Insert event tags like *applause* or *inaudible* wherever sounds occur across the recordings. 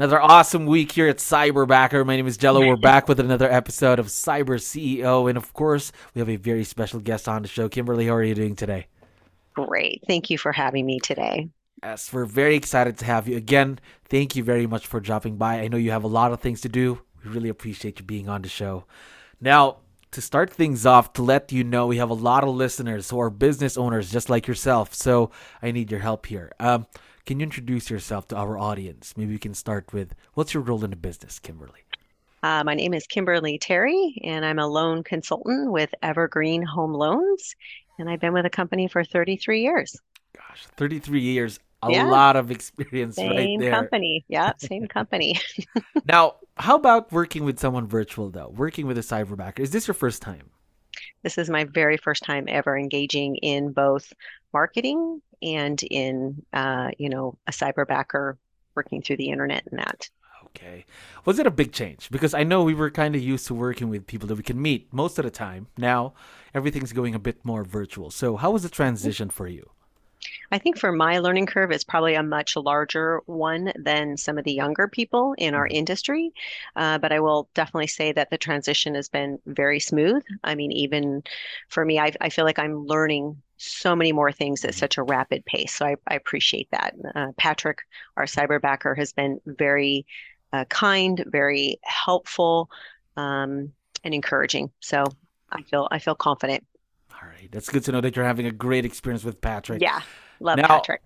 Another awesome week here at Cyberbacker. My name is Jello. We're back with another episode of Cyber CEO. And of course, we have a very special guest on the show. Kimberly, how are you doing today? Great. Thank you for having me today. Yes, we're very excited to have you. Again, thank you very much for dropping by. I know you have a lot of things to do. We really appreciate you being on the show. Now, to start things off, to let you know, we have a lot of listeners who are business owners just like yourself. So I need your help here. Um, can you introduce yourself to our audience? Maybe we can start with what's your role in the business, Kimberly? Uh, my name is Kimberly Terry, and I'm a loan consultant with Evergreen Home Loans. And I've been with the company for 33 years. Gosh, 33 years. A yeah. lot of experience same right there. *laughs* Same company. Yeah, same company. now, how about working with someone virtual, though? Working with a cyberbacker. Is this your first time? This is my very first time ever engaging in both marketing and in uh, you know a cyberbacker working through the internet and that. Okay. Was it a big change? Because I know we were kind of used to working with people that we can meet most of the time. Now everything's going a bit more virtual. So how was the transition for you? I think for my learning curve, it's probably a much larger one than some of the younger people in our mm-hmm. industry. Uh, but I will definitely say that the transition has been very smooth. I mean, even for me, I, I feel like I'm learning so many more things at mm-hmm. such a rapid pace. So I, I appreciate that. Uh, Patrick, our cyberbacker, has been very uh, kind, very helpful, um, and encouraging. So I feel I feel confident. All right, that's good to know that you're having a great experience with Patrick. Yeah, love now, Patrick.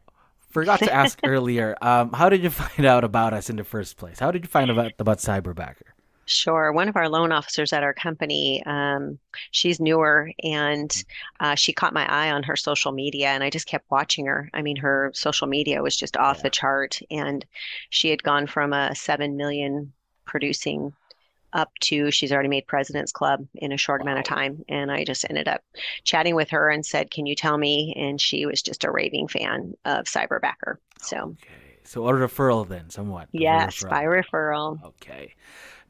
forgot to *laughs* ask earlier. Um, how did you find out about us in the first place? How did you find out about Cyberbacker? Sure. One of our loan officers at our company, um, she's newer and uh, she caught my eye on her social media and I just kept watching her. I mean, her social media was just off yeah. the chart and she had gone from a 7 million producing up to she's already made President's Club in a short wow. amount of time. And I just ended up chatting with her and said, Can you tell me? And she was just a raving fan of Cyberbacker. So, okay. So, a referral then, somewhat. Yes, referral. by referral. Okay.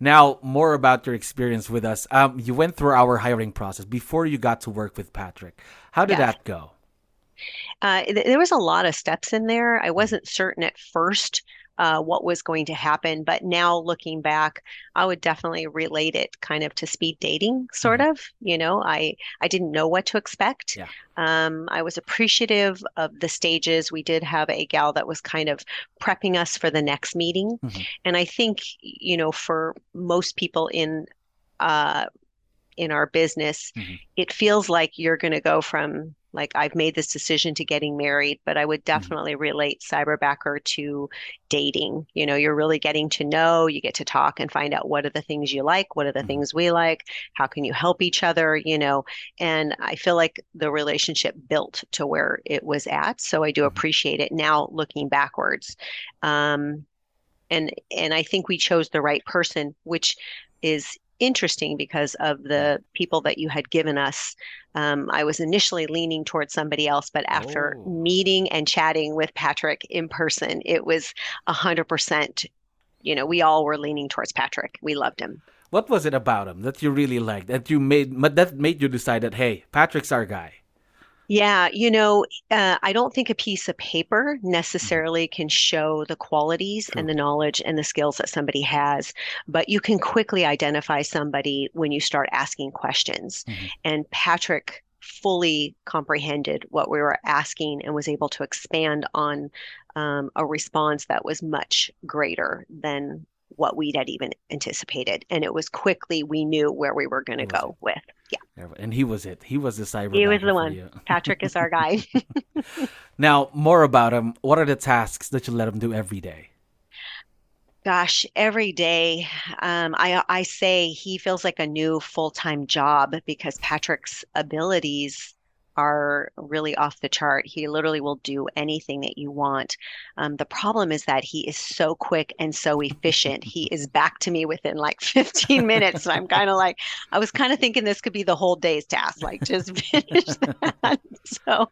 Now, more about your experience with us. Um, you went through our hiring process before you got to work with Patrick. How did that go? Uh, there was a lot of steps in there. I wasn't certain at first uh, what was going to happen. But now looking back, I would definitely relate it kind of to speed dating, sort mm-hmm. of. You know, I I didn't know what to expect. Yeah. Um, I was appreciative of the stages. We did have a gal that was kind of prepping us for the next meeting, mm-hmm. and I think you know for most people in uh, in our business, mm-hmm. it feels like you're going to go from like I've made this decision to getting married, but I would mm-hmm. definitely relate cyberbacker to dating. You know, you're really getting to know, you get to talk and find out what are the things you like, what are the mm-hmm. things we like, how can you help each other, you know. And I feel like the relationship built to where it was at. So I do mm-hmm. appreciate it now looking backwards. Um, and and I think we chose the right person, which is interesting because of the people that you had given us. Um, I was initially leaning towards somebody else, but after oh. meeting and chatting with Patrick in person, it was a hundred percent. You know, we all were leaning towards Patrick. We loved him. What was it about him that you really liked that you made that made you decide that hey, Patrick's our guy? Yeah, you know, uh, I don't think a piece of paper necessarily can show the qualities and the knowledge and the skills that somebody has, but you can quickly identify somebody when you start asking questions. Mm-hmm. And Patrick fully comprehended what we were asking and was able to expand on um, a response that was much greater than what we had even anticipated. And it was quickly we knew where we were going to go with. Yeah. And he was it. He was the cyber. He was the one. Patrick is our guy. *laughs* now, more about him. What are the tasks that you let him do every day? Gosh, every day, um, I I say he feels like a new full time job because Patrick's abilities are really off the chart. He literally will do anything that you want. Um, the problem is that he is so quick and so efficient. *laughs* he is back to me within like 15 minutes. And I'm kind of like, I was kind of thinking this could be the whole day's task, like just *laughs* finish that. so,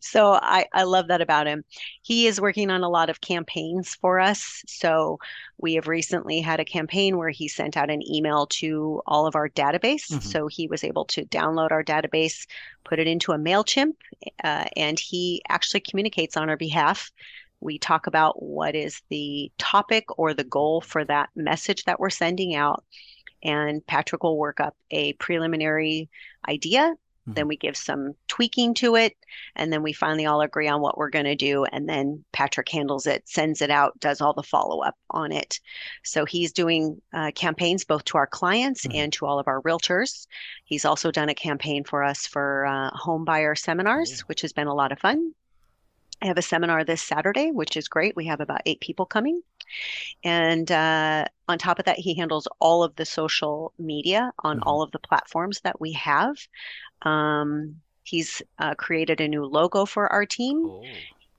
so I, I love that about him. He is working on a lot of campaigns for us. So we have recently had a campaign where he sent out an email to all of our database. Mm-hmm. So he was able to download our database, put it into a MailChimp, uh, and he actually communicates on our behalf. We talk about what is the topic or the goal for that message that we're sending out. And Patrick will work up a preliminary idea Mm-hmm. Then we give some tweaking to it, and then we finally all agree on what we're going to do. And then Patrick handles it, sends it out, does all the follow up on it. So he's doing uh, campaigns both to our clients mm-hmm. and to all of our realtors. He's also done a campaign for us for uh, home buyer seminars, which has been a lot of fun. I have a seminar this Saturday, which is great. We have about eight people coming. And uh, on top of that, he handles all of the social media on mm-hmm. all of the platforms that we have. Um, he's uh, created a new logo for our team.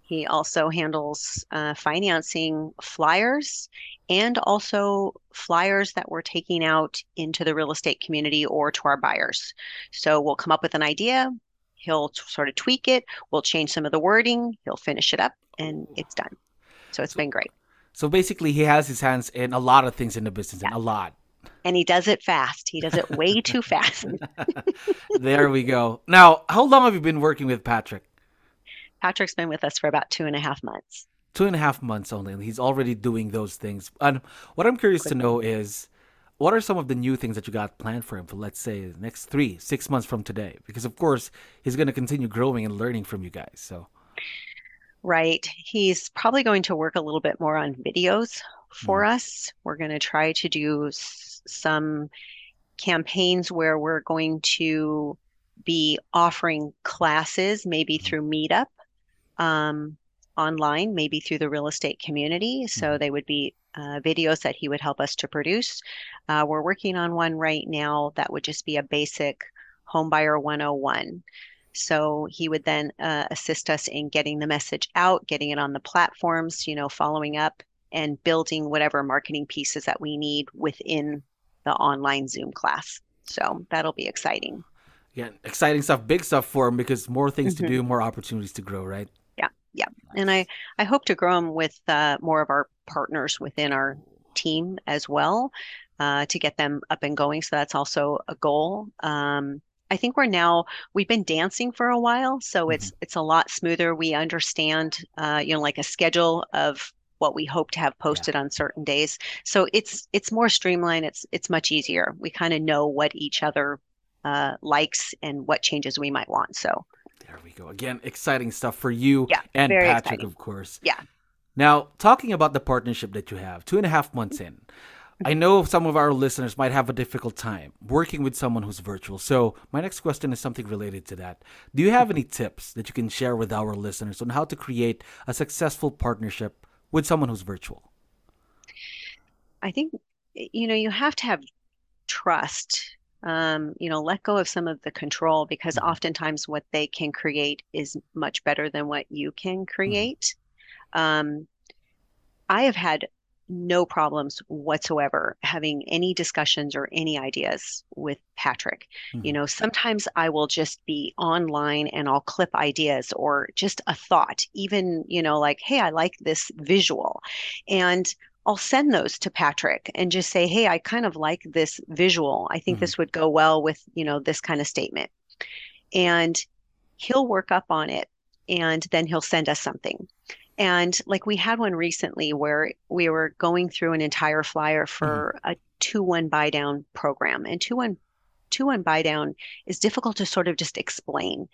He also handles uh, financing flyers and also flyers that we're taking out into the real estate community or to our buyers. So we'll come up with an idea. He'll t- sort of tweak it. We'll change some of the wording. He'll finish it up and it's done. So it's so, been great. So basically, he has his hands in a lot of things in the business, yeah. and a lot and he does it fast. He does it way *laughs* too fast. *laughs* there we go. Now, how long have you been working with Patrick? Patrick's been with us for about two and a half months. Two and a half months only, and he's already doing those things. And what I'm curious to know is, what are some of the new things that you got planned for him for, let's say, the next three, six months from today? Because of course, he's going to continue growing and learning from you guys. So, right, he's probably going to work a little bit more on videos for mm. us. We're going to try to do some campaigns where we're going to be offering classes, maybe mm-hmm. through Meetup, um, online, maybe through the real estate community. So mm-hmm. they would be uh, videos that he would help us to produce. Uh, we're working on one right now that would just be a basic homebuyer 101. So he would then uh, assist us in getting the message out, getting it on the platforms, you know, following up and building whatever marketing pieces that we need within the online Zoom class. So that'll be exciting. Yeah, exciting stuff, big stuff for them because more things mm-hmm. to do, more opportunities to grow, right? Yeah, yeah. Nice. And I I hope to grow them with uh, more of our partners within our team as well uh, to get them up and going. So that's also a goal. Um, I think we're now we've been dancing for a while, so mm-hmm. it's it's a lot smoother. We understand, uh, you know, like a schedule of what we hope to have posted yeah. on certain days. So it's it's more streamlined. It's it's much easier. We kind of know what each other uh, likes and what changes we might want. So there we go. Again, exciting stuff for you yeah, and Patrick, exciting. of course. Yeah. Now, talking about the partnership that you have, two and a half months in, I know some of our listeners might have a difficult time working with someone who's virtual. So, my next question is something related to that. Do you have any tips that you can share with our listeners on how to create a successful partnership with someone who's virtual? I think you know you have to have trust. Um, you know, let go of some of the control because mm-hmm. oftentimes what they can create is much better than what you can mm-hmm. create. Mm-hmm. Um, I have had no problems whatsoever having any discussions or any ideas with Patrick. Mm-hmm. You know, sometimes I will just be online and I'll clip ideas or just a thought, even, you know, like, hey, I like this visual. And I'll send those to Patrick and just say, hey, I kind of like this visual. I think mm-hmm. this would go well with, you know, this kind of statement. And he'll work up on it and then he'll send us something. And like we had one recently where we were going through an entire flyer for mm-hmm. a 2 1 buy down program. And 2 1 two one buy down is difficult to sort of just explain.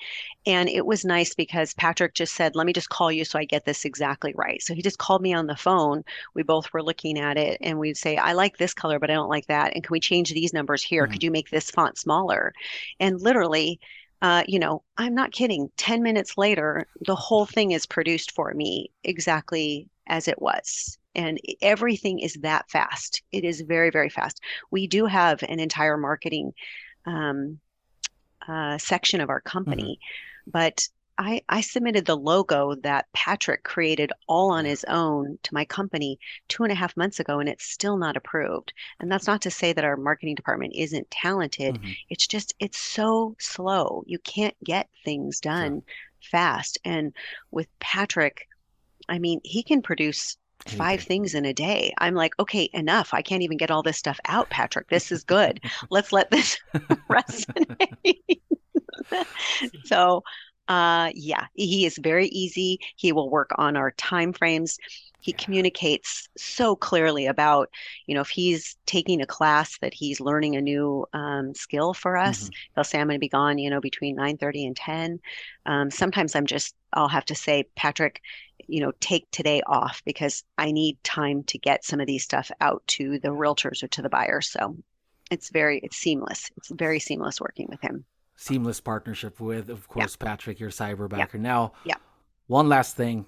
And it was nice because Patrick just said, Let me just call you so I get this exactly right. So he just called me on the phone. We both were looking at it and we'd say, I like this color, but I don't like that. And can we change these numbers here? Mm-hmm. Could you make this font smaller? And literally, uh, you know, I'm not kidding. 10 minutes later, the whole thing is produced for me exactly as it was. And everything is that fast. It is very, very fast. We do have an entire marketing um, uh, section of our company. Mm-hmm. but I, I submitted the logo that Patrick created all on his own to my company two and a half months ago, and it's still not approved. And that's not to say that our marketing department isn't talented. Mm-hmm. It's just, it's so slow. You can't get things done sure. fast. And with Patrick, I mean, he can produce five things in a day. I'm like, okay, enough. I can't even get all this stuff out, Patrick. This is good. *laughs* Let's let this *laughs* *laughs* resonate. so uh, yeah, he is very easy. He will work on our time frames. He communicates so clearly about, you know, if he's taking a class that he's learning a new um, skill for us, mm-hmm. he'll say, I'm going to be gone, you know, between 9.30 and 10. Um, sometimes I'm just, I'll have to say, Patrick, you know, take today off because I need time to get some of these stuff out to the realtors or to the buyers. So it's very, it's seamless. It's very seamless working with him seamless partnership with, of course, yeah. Patrick, your cyberbacker. Yeah. Now, yeah. one last thing.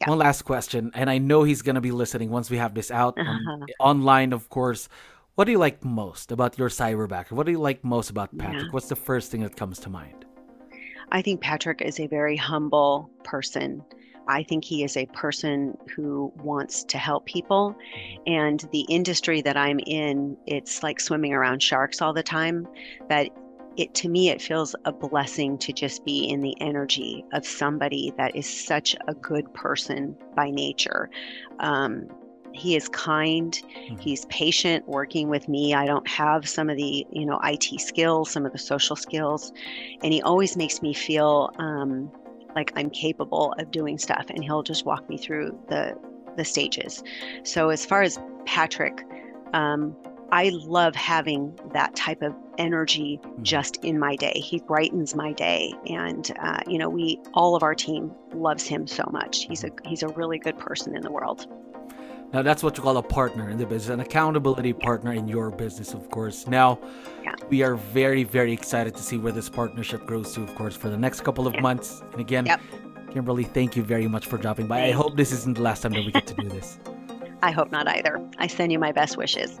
Yeah. One last question, and I know he's going to be listening once we have this out uh-huh. online, of course. What do you like most about your cyberbacker? What do you like most about Patrick? What's the first thing that comes to mind? I think Patrick is a very humble person. I think he is a person who wants to help people. Mm-hmm. And the industry that I'm in, it's like swimming around sharks all the time. That it to me it feels a blessing to just be in the energy of somebody that is such a good person by nature. Um, he is kind mm-hmm. he's patient working with me. I don't have some of the you know it skills some of the social skills and he always makes me feel um, like i'm capable of doing stuff and he'll just walk me through the the stages. So as far as patrick um, I love having that type of energy mm-hmm. just in my day. He brightens my day, and uh, you know, we all of our team loves him so much. He's a he's a really good person in the world. Now that's what you call a partner in the business, an accountability partner in your business, of course. Now, yeah. we are very, very excited to see where this partnership grows to, of course, for the next couple of yeah. months. And again, yep. Kimberly, thank you very much for dropping by. I hope this isn't the last time that we get to do this. *laughs* I hope not either. I send you my best wishes.